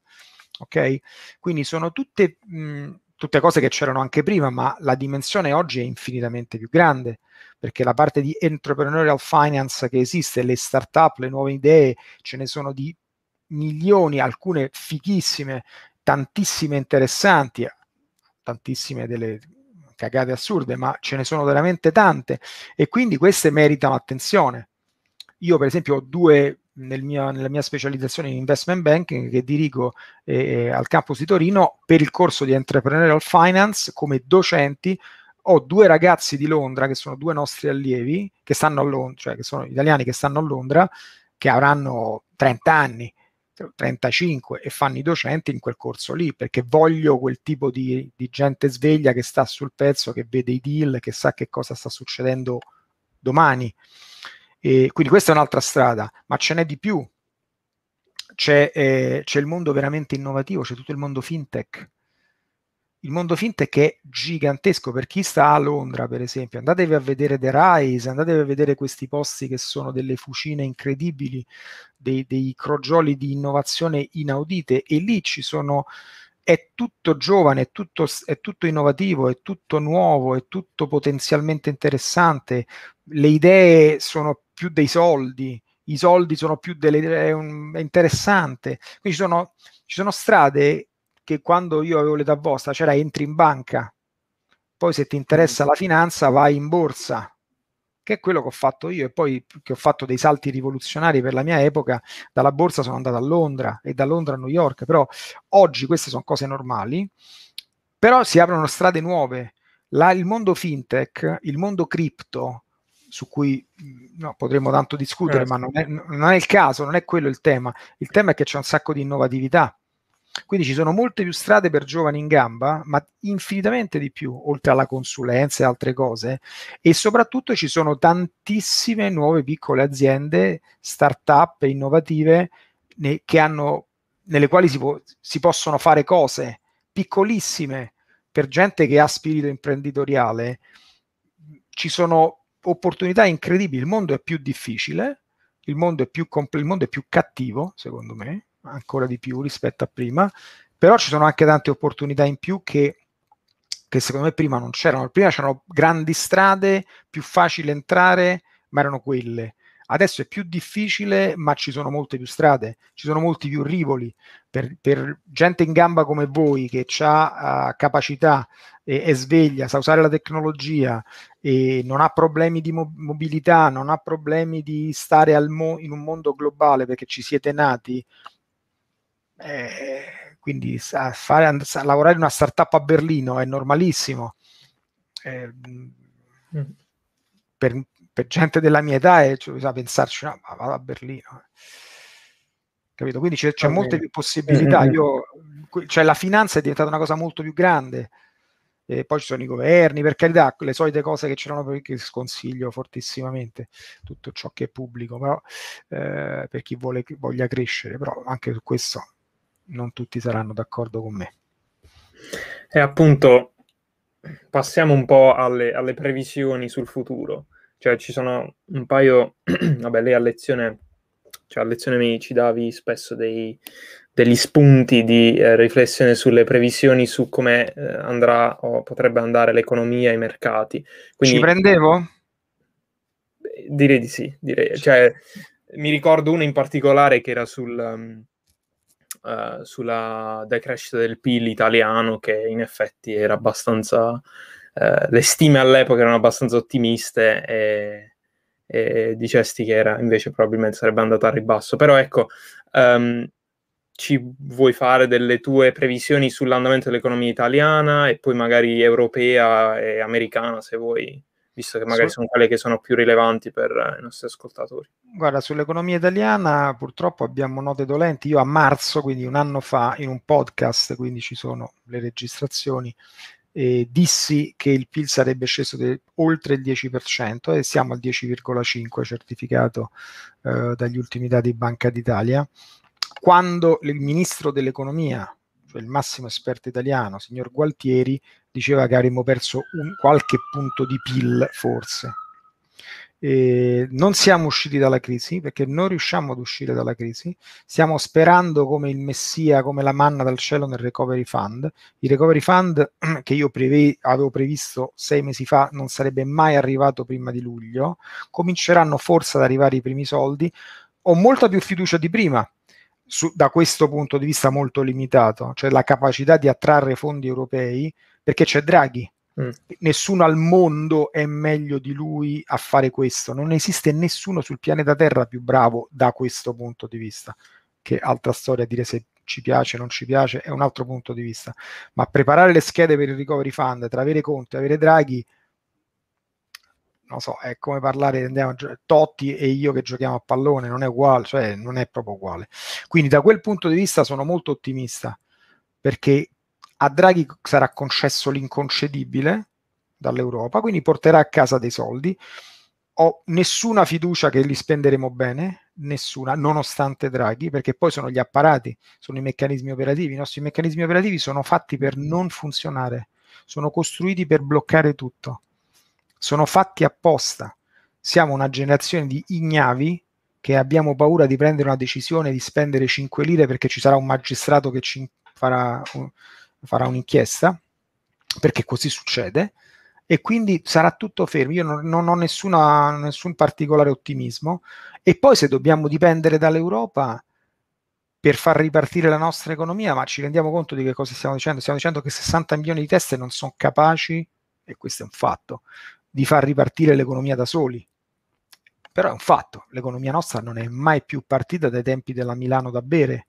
Ok? Quindi sono tutte mh, tutte cose che c'erano anche prima, ma la dimensione oggi è infinitamente più grande, perché la parte di entrepreneurial finance che esiste, le start-up, le nuove idee, ce ne sono di milioni, alcune fichissime, tantissime interessanti, tantissime delle cagate assurde, ma ce ne sono veramente tante e quindi queste meritano attenzione. Io per esempio ho due nel mio, nella mia specializzazione in investment banking che dirigo eh, al campus di Torino per il corso di Entrepreneurial Finance come docenti ho due ragazzi di Londra che sono due nostri allievi che stanno a Londra, cioè che sono italiani che stanno a Londra che avranno 30 anni 35 e fanno i docenti in quel corso lì perché voglio quel tipo di, di gente sveglia che sta sul pezzo, che vede i deal, che sa che cosa sta succedendo domani. E quindi questa è un'altra strada, ma ce n'è di più. C'è, eh, c'è, il mondo veramente innovativo, c'è tutto il mondo fintech. Il mondo fintech è gigantesco per chi sta a Londra, per esempio. Andatevi a vedere The Rise, andatevi a vedere questi posti che sono delle fucine incredibili, dei, dei crogioli di innovazione inaudite, e lì ci sono è tutto giovane, è tutto, è tutto, innovativo, è tutto nuovo, è tutto potenzialmente interessante. Le idee sono più dei soldi, i soldi sono più delle è, un, è interessante. Quindi ci sono, ci sono strade che quando io avevo l'età vostra c'era entri in banca, poi se ti interessa la finanza vai in borsa, che è quello che ho fatto io e poi che ho fatto dei salti rivoluzionari per la mia epoca, dalla borsa sono andato a Londra e da Londra a New York, però oggi queste sono cose normali, però si aprono strade nuove. La, il mondo fintech, il mondo cripto, su cui no, potremmo tanto discutere, certo. ma non è, non è, il caso, non è quello il tema. Il tema è che c'è un sacco di innovatività. Quindi ci sono molte più strade per giovani in gamba, ma infinitamente di più, oltre alla consulenza e altre cose. E soprattutto ci sono tantissime nuove piccole aziende, start-up innovative ne, che hanno, nelle quali si, può, si possono fare cose piccolissime per gente che ha spirito imprenditoriale. Ci sono opportunità incredibili. Il mondo è più difficile, il mondo è più, compl- il mondo è più cattivo, secondo me, ancora di più rispetto a prima, però ci sono anche tante opportunità in più che, che secondo me prima non c'erano. Prima c'erano grandi strade, più facile entrare, ma erano quelle. Adesso è più difficile, ma ci sono molte più strade, ci sono molti più rivoli. Per, per gente in gamba come voi che ha uh, capacità e è sveglia, sa usare la tecnologia e non ha problemi di mo- mobilità, non ha problemi di stare mo- in un mondo globale perché ci siete nati, eh, quindi a, fare, a lavorare in una startup a Berlino è normalissimo. Eh, mm. per, per, gente della mia età è, cioè, bisogna pensarci, no, ma vado a Berlino. Capito? Quindi c'è, c'è molte più possibilità. Mm-hmm. Io, cioè la finanza è diventata una cosa molto più grande E poi ci sono i governi, per carità, le solite cose che c'erano che sconsiglio fortissimamente tutto ciò che è pubblico, però eh, per chi vuole, voglia crescere, però anche su questo non tutti saranno d'accordo con me. E appunto passiamo un po' alle, alle previsioni sul futuro. Cioè ci sono un paio, vabbè lei a lezione, cioè a lezione mi ci davi spesso dei, degli spunti di eh, riflessione sulle previsioni su come eh, andrà o potrebbe andare l'economia e i mercati. Quindi, Ci prendevo? Direi di sì, direi. Cioè, mi ricordo uno in particolare che era sul, um, uh, sulla decrescita del PIL italiano, che in effetti era abbastanza... Uh, le stime all'epoca erano abbastanza ottimiste e, e dicesti che era invece probabilmente sarebbe andata a ribasso. Però ecco, um, ci vuoi fare delle tue previsioni sull'andamento dell'economia italiana e poi magari europea e americana se vuoi, visto che magari Su... sono quelle che sono più rilevanti per i nostri ascoltatori. Guarda, sull'economia italiana purtroppo abbiamo note dolenti. Io a marzo, quindi un anno fa, in un podcast, quindi ci sono le registrazioni, eh, dissi che il PIL sarebbe sceso de- oltre il 10% e siamo al 10,5% certificato eh, dagli ultimi dati Banca d'Italia quando il ministro dell'economia, cioè il massimo esperto italiano, signor Gualtieri, diceva che avremmo perso un, qualche punto di PIL forse. E non siamo usciti dalla crisi perché non riusciamo ad uscire dalla crisi. Stiamo sperando come il messia, come la manna dal cielo nel recovery fund. Il recovery fund che io preve- avevo previsto sei mesi fa non sarebbe mai arrivato prima di luglio. Cominceranno forse ad arrivare i primi soldi. Ho molta più fiducia di prima su, da questo punto di vista molto limitato, cioè la capacità di attrarre fondi europei, perché c'è Draghi. Mm. Nessuno al mondo è meglio di lui a fare questo. Non esiste nessuno sul pianeta Terra più bravo da questo punto di vista. Che altra storia, dire se ci piace o non ci piace è un altro punto di vista. Ma preparare le schede per il recovery fund, tra avere Conte e avere Draghi, non so, è come parlare andiamo Totti e io che giochiamo a pallone, non è uguale, cioè non è proprio uguale. Quindi da quel punto di vista sono molto ottimista perché a Draghi sarà concesso l'inconcedibile dall'Europa, quindi porterà a casa dei soldi. Ho nessuna fiducia che li spenderemo bene, nessuna, nonostante Draghi, perché poi sono gli apparati, sono i meccanismi operativi. I nostri meccanismi operativi sono fatti per non funzionare, sono costruiti per bloccare tutto sono fatti apposta. Siamo una generazione di ignavi che abbiamo paura di prendere una decisione di spendere 5 lire perché ci sarà un magistrato che ci farà, farà un'inchiesta, perché così succede, e quindi sarà tutto fermo. Io non, non ho nessuna, nessun particolare ottimismo. E poi se dobbiamo dipendere dall'Europa per far ripartire la nostra economia, ma ci rendiamo conto di che cosa stiamo dicendo? Stiamo dicendo che 60 milioni di teste non sono capaci, e questo è un fatto, di far ripartire l'economia da soli. Però è un fatto, l'economia nostra non è mai più partita dai tempi della Milano da bere,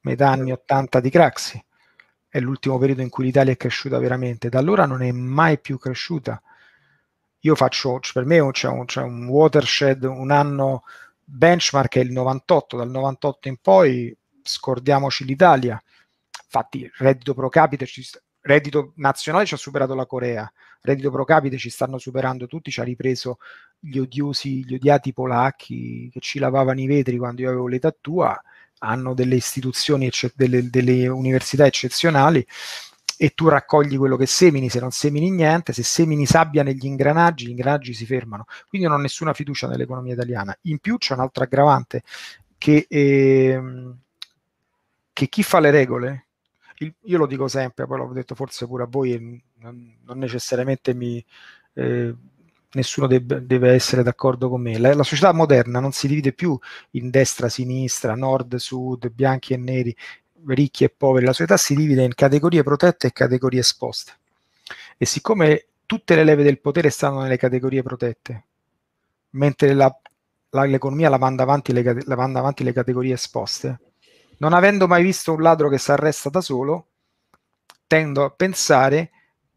metà anni 80 di Craxi, è l'ultimo periodo in cui l'Italia è cresciuta veramente, da allora non è mai più cresciuta. Io faccio, per me c'è un, c'è un watershed, un anno benchmark è il 98, dal 98 in poi scordiamoci l'Italia. Infatti, reddito pro capite, reddito nazionale ci ha superato la Corea, reddito pro capite ci stanno superando tutti, ci ha ripreso gli odiosi, gli odiati polacchi che ci lavavano i vetri quando io avevo l'età tua, hanno delle istituzioni, delle, delle università eccezionali e tu raccogli quello che semini, se non semini niente, se semini sabbia negli ingranaggi, gli ingranaggi si fermano. Quindi non ho nessuna fiducia nell'economia italiana. In più c'è un altro aggravante che, eh, che chi fa le regole, il, io lo dico sempre, poi l'ho detto forse pure a voi, non, non necessariamente mi, eh, nessuno deb- deve essere d'accordo con me. La, la, società moderna non si divide più in destra, sinistra, nord, sud, bianchi e neri, ricchi e poveri, la società si divide in categorie protette e categorie esposte. E siccome tutte le leve del potere stanno nelle categorie protette, mentre la, la, l'economia la manda, avanti le, la manda avanti le categorie esposte, non avendo mai visto un ladro che si arresta da solo, tendo a pensare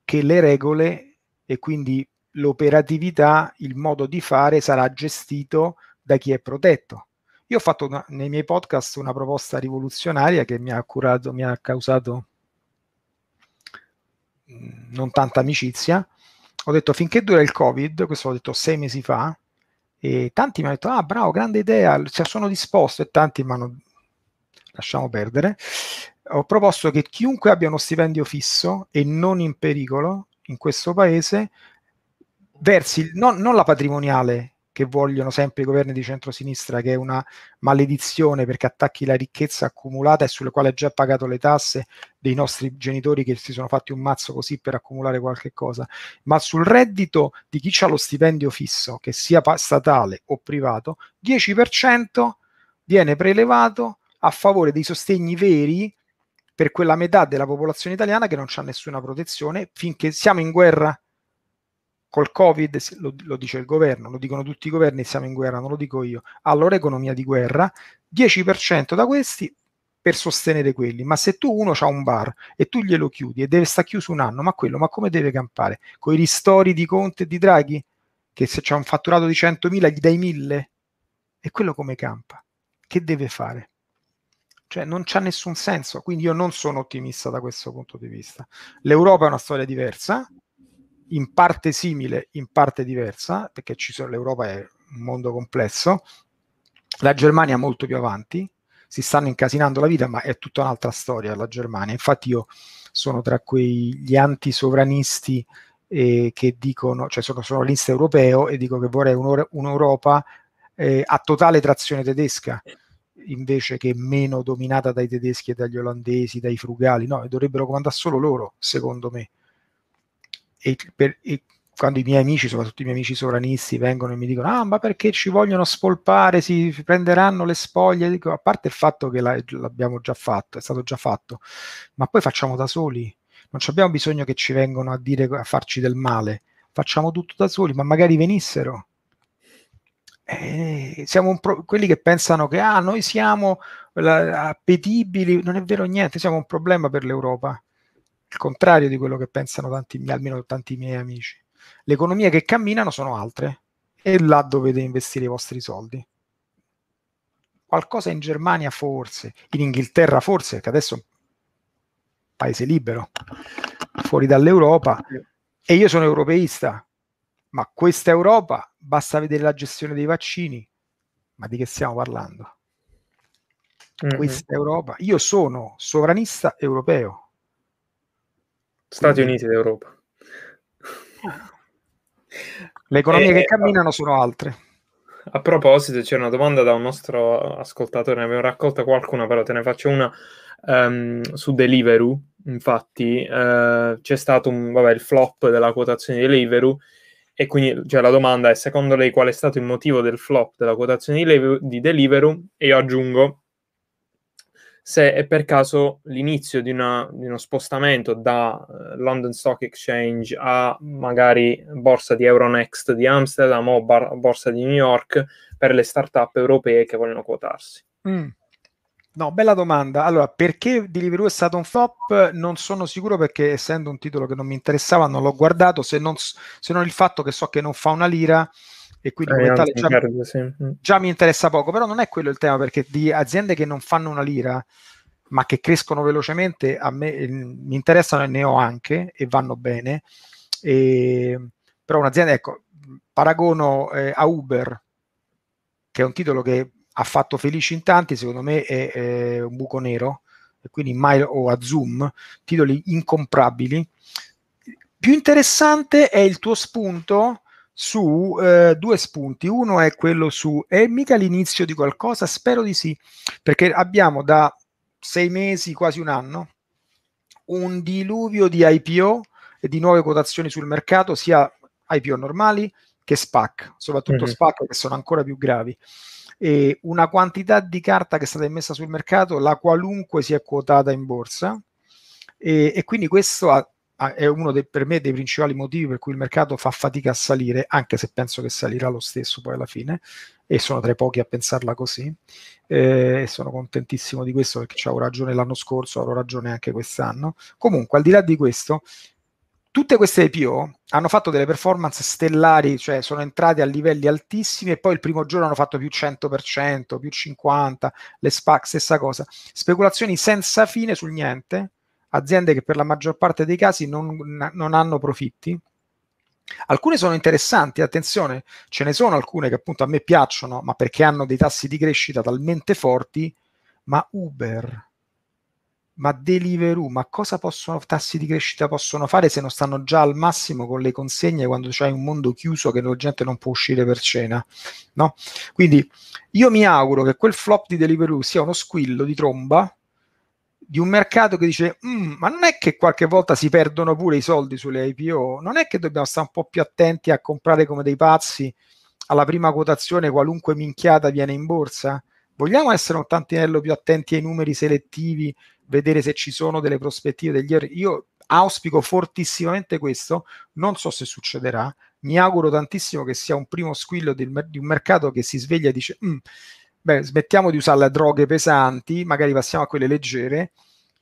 che le regole e quindi l'operatività, il modo di fare sarà gestito da chi è protetto. Io ho fatto una, nei miei podcast una proposta rivoluzionaria che mi ha, curato, mi ha causato non tanta amicizia. Ho detto finché dura il Covid, questo l'ho detto sei mesi fa, e tanti mi hanno detto, ah bravo, grande idea, cioè, sono disposto, e tanti mi hanno lasciamo perdere. Ho proposto che chiunque abbia uno stipendio fisso e non in pericolo in questo paese versi non, non la patrimoniale che vogliono sempre i governi di centrosinistra, che è una maledizione perché attacchi la ricchezza accumulata e sulle quali ha già pagato le tasse dei nostri genitori che si sono fatti un mazzo così per accumulare qualche cosa, ma sul reddito di chi ha lo stipendio fisso, che sia statale o privato, 10% viene prelevato a favore dei sostegni veri per quella metà della popolazione italiana che non ha nessuna protezione finché siamo in guerra col Covid, lo, lo, dice il governo, lo dicono tutti i governi, siamo in guerra, non lo dico io. Allora economia di guerra, 10% da questi per sostenere quelli. Ma se tu uno ha un bar e tu glielo chiudi e deve stare chiuso un anno, ma quello, ma come deve campare? Con i ristori di Conte e di Draghi? Che se c'è un fatturato di 100.000 gli dai 1000? E quello come campa? Che deve fare? Cioè non c'ha nessun senso, quindi io non sono ottimista da questo punto di vista. L'Europa è una storia diversa, in parte simile, in parte diversa, perché sono, l'Europa è un mondo complesso, la Germania è molto più avanti, si stanno incasinando la vita, ma è tutta un'altra storia la Germania. Infatti io sono tra quegli antisovranisti eh, che dicono, cioè sono sovranista europeo e dico che vorrei un'Europa eh, a totale trazione tedesca invece che meno dominata dai tedeschi e dagli olandesi, dai frugali, no, dovrebbero comandare solo loro, secondo me e, per, e quando i miei amici, soprattutto i miei amici sovranisti, vengono e mi dicono: Ah, ma perché ci vogliono spolpare? Si prenderanno le spoglie. Dico, a parte il fatto che la, l'abbiamo già fatto, è stato già fatto, ma poi facciamo da soli. Non abbiamo bisogno che ci vengano a dire a farci del male, facciamo tutto da soli, ma magari venissero. Eh, siamo pro- quelli che pensano che ah, noi siamo la, appetibili, non è vero niente, siamo un problema per l'Europa il contrario di quello che pensano tanti, almeno tanti miei amici. Le economie che camminano sono altre e là dovete investire i vostri soldi. Qualcosa in Germania forse, in Inghilterra forse, che adesso è un paese libero, fuori dall'Europa, e io sono europeista, ma questa Europa, basta vedere la gestione dei vaccini, ma di che stiamo parlando? Mm-hmm. Questa Europa, io sono sovranista europeo, Stati Uniti d'Europa. Le economie e, che camminano sono altre. A proposito, c'è una domanda da un nostro ascoltatore, ne abbiamo raccolta qualcuna, però te ne faccio una um, su Deliveroo. Infatti, uh, c'è stato un, vabbè, il flop della quotazione di Deliveroo. E quindi cioè, la domanda è: secondo lei qual è stato il motivo del flop della quotazione di, Lev- di Deliveroo? E io aggiungo se è per caso l'inizio di, una, di uno spostamento da uh, London Stock Exchange a magari borsa di Euronext di Amsterdam o bar- borsa di New York per le start-up europee che vogliono quotarsi. Mm. No, bella domanda. Allora, perché Deliveroo è stato un flop? Non sono sicuro perché essendo un titolo che non mi interessava non l'ho guardato, se non, se non il fatto che so che non fa una lira e quindi eh, tale già, perde, sì. Mm. già, mi interessa poco, però non è quello il tema perché di aziende che non fanno una lira ma che crescono velocemente a me eh, mi interessano e ne ho anche e vanno bene e, però un'azienda, ecco, paragono eh, a Uber che è un titolo che ha fatto felici in tanti, secondo me è, è un buco nero e quindi mai o a Zoom, titoli incomprabili. Più interessante è il tuo spunto su eh, due spunti. Uno è quello su è mica l'inizio di qualcosa? Spero di sì, perché abbiamo da sei mesi, quasi un anno, un diluvio di IPO e di nuove quotazioni sul mercato, sia IPO normali che SPAC, soprattutto mm-hmm. SPAC che sono ancora più gravi. E una quantità di carta che è stata immessa sul mercato, la qualunque si è quotata in borsa, e, e quindi questo ha è uno dei, per me dei principali motivi per cui il mercato fa fatica a salire, anche se penso che salirà lo stesso poi alla fine, e sono tra i pochi a pensarla così. Eh, sono contentissimo di questo perché avevo ragione l'anno scorso, avrò ragione anche quest'anno. Comunque, al di là di questo, tutte queste IPO hanno fatto delle performance stellari, cioè sono entrate a livelli altissimi e poi il primo giorno hanno fatto più 100%, più 50%, le SPAC stessa cosa. Speculazioni senza fine sul niente aziende che per la maggior parte dei casi non, non hanno profitti. Alcune sono interessanti, attenzione, ce ne sono alcune che appunto a me piacciono, ma perché hanno dei tassi di crescita talmente forti, ma Uber, ma Deliveroo, ma cosa possono, tassi di crescita possono fare se non stanno già al massimo con le consegne quando c'hai un mondo chiuso che la gente non può uscire per cena, no? Quindi io mi auguro che quel flop di Deliveroo sia uno squillo di tromba di un mercato che dice mm, ma non è che qualche volta si perdono pure i soldi sulle IPO, non è che dobbiamo stare un po' più attenti a comprare come dei pazzi alla prima quotazione qualunque minchiata viene in borsa? Vogliamo essere un tantinello più attenti ai numeri selettivi vedere se ci sono delle prospettive degli errori. Io auspico fortissimamente questo, non so se succederà, mi auguro tantissimo che sia un primo squillo di, un mercato che si sveglia e dice mm, beh, smettiamo di usare le droghe pesanti, magari passiamo a quelle leggere,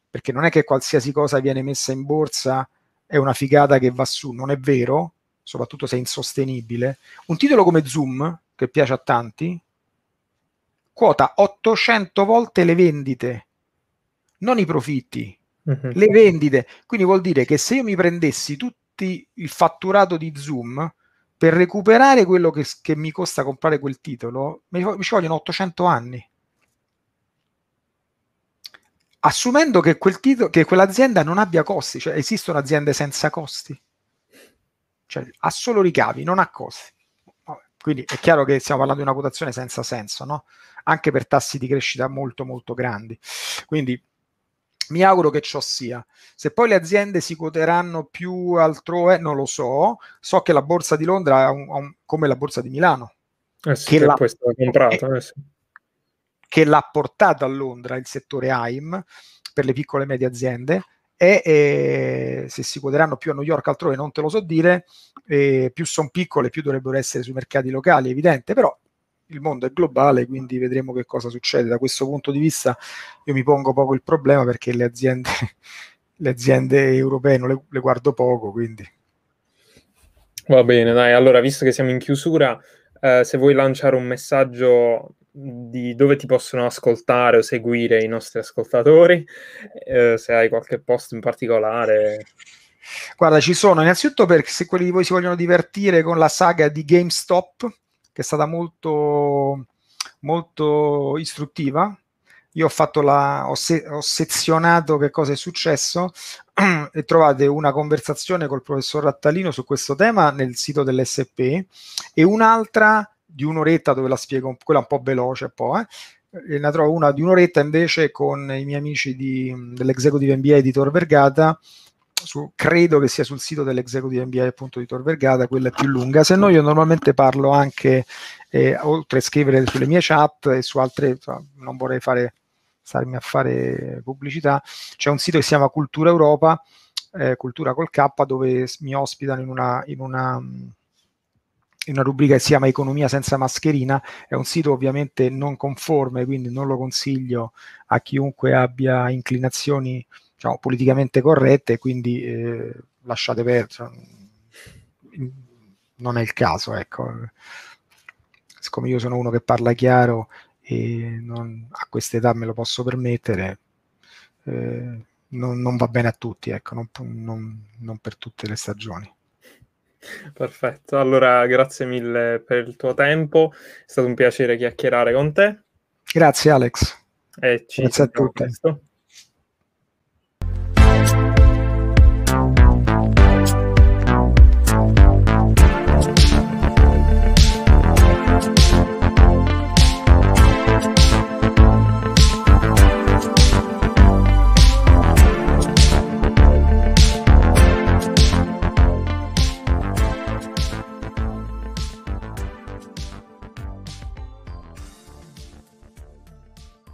perché non è che qualsiasi cosa viene messa in borsa è una figata che va su, non è vero, soprattutto se è insostenibile. Un titolo come Zoom, che piace a tanti, quota 800 volte le vendite non i profitti, uh-huh. le vendite. Quindi vuol dire che se io mi prendessi tutti il fatturato di Zoom per recuperare quello che, che mi costa comprare quel titolo, mi, mi ci vogliono 800 anni. Assumendo che, quel titolo, che quell'azienda non abbia costi, cioè esistono aziende senza costi, cioè ha solo ricavi, non ha costi. Quindi è chiaro che stiamo parlando di una quotazione senza senso, no? Anche per tassi di crescita molto molto grandi. Quindi mi auguro che ciò sia. Se poi le aziende si quoteranno più altrove, non lo so. So che la borsa di Londra è un, un, come la borsa di Milano. Eh sì, che, l'ha, comprato, eh sì. che l'ha portata a Londra il settore AIM per le piccole e medie aziende. E, e se si quoteranno più a New York altrove non te lo so dire, e più sono piccole più dovrebbero essere sui mercati locali, evidente, però il mondo è globale, quindi vedremo che cosa succede. Da questo punto di vista io mi pongo poco il problema perché le aziende, le aziende europee non le, le guardo poco, quindi... Va bene, dai, allora visto che siamo in chiusura, eh, se vuoi lanciare un messaggio di dove ti possono ascoltare o seguire i nostri ascoltatori, eh, se hai qualche post in particolare. Guarda, ci sono innanzitutto per se quelli di voi si vogliono divertire con la saga di GameStop, che è stata molto, molto istruttiva. Io ho, fatto la, ho, se, ho sezionato che cosa è successo e trovate una conversazione col professor Rattalino su questo tema nel sito dell'SP e un'altra di un'oretta dove la spiego, quella un po' veloce, un po', eh? e ne trovo una di un'oretta invece con i miei amici di, dell'Executive MBA di Tor Vergata su, credo che sia sul sito dell'Executive MBA appunto di Tor Vergata, quella più lunga, se no io normalmente parlo anche, eh, oltre a scrivere sulle mie chat e su altre, non vorrei fare, starmi a fare pubblicità, c'è un sito che si chiama Cultura Europa, eh, Cultura col K, dove mi ospitano in una, in una in una rubrica che si chiama Economia senza mascherina, è un sito ovviamente non conforme, quindi non lo consiglio a chiunque abbia inclinazioni diciamo, politicamente corrette, quindi eh, lasciate perdere, non è il caso, ecco. Siccome io sono uno che parla chiaro e non, a questa età me lo posso permettere, eh, non, non, va bene a tutti, ecco, non, non, non per tutte le stagioni. Perfetto, allora grazie mille per il tuo tempo, è stato un piacere chiacchierare con te. Grazie Alex. E ci Grazie a tutti. Presto.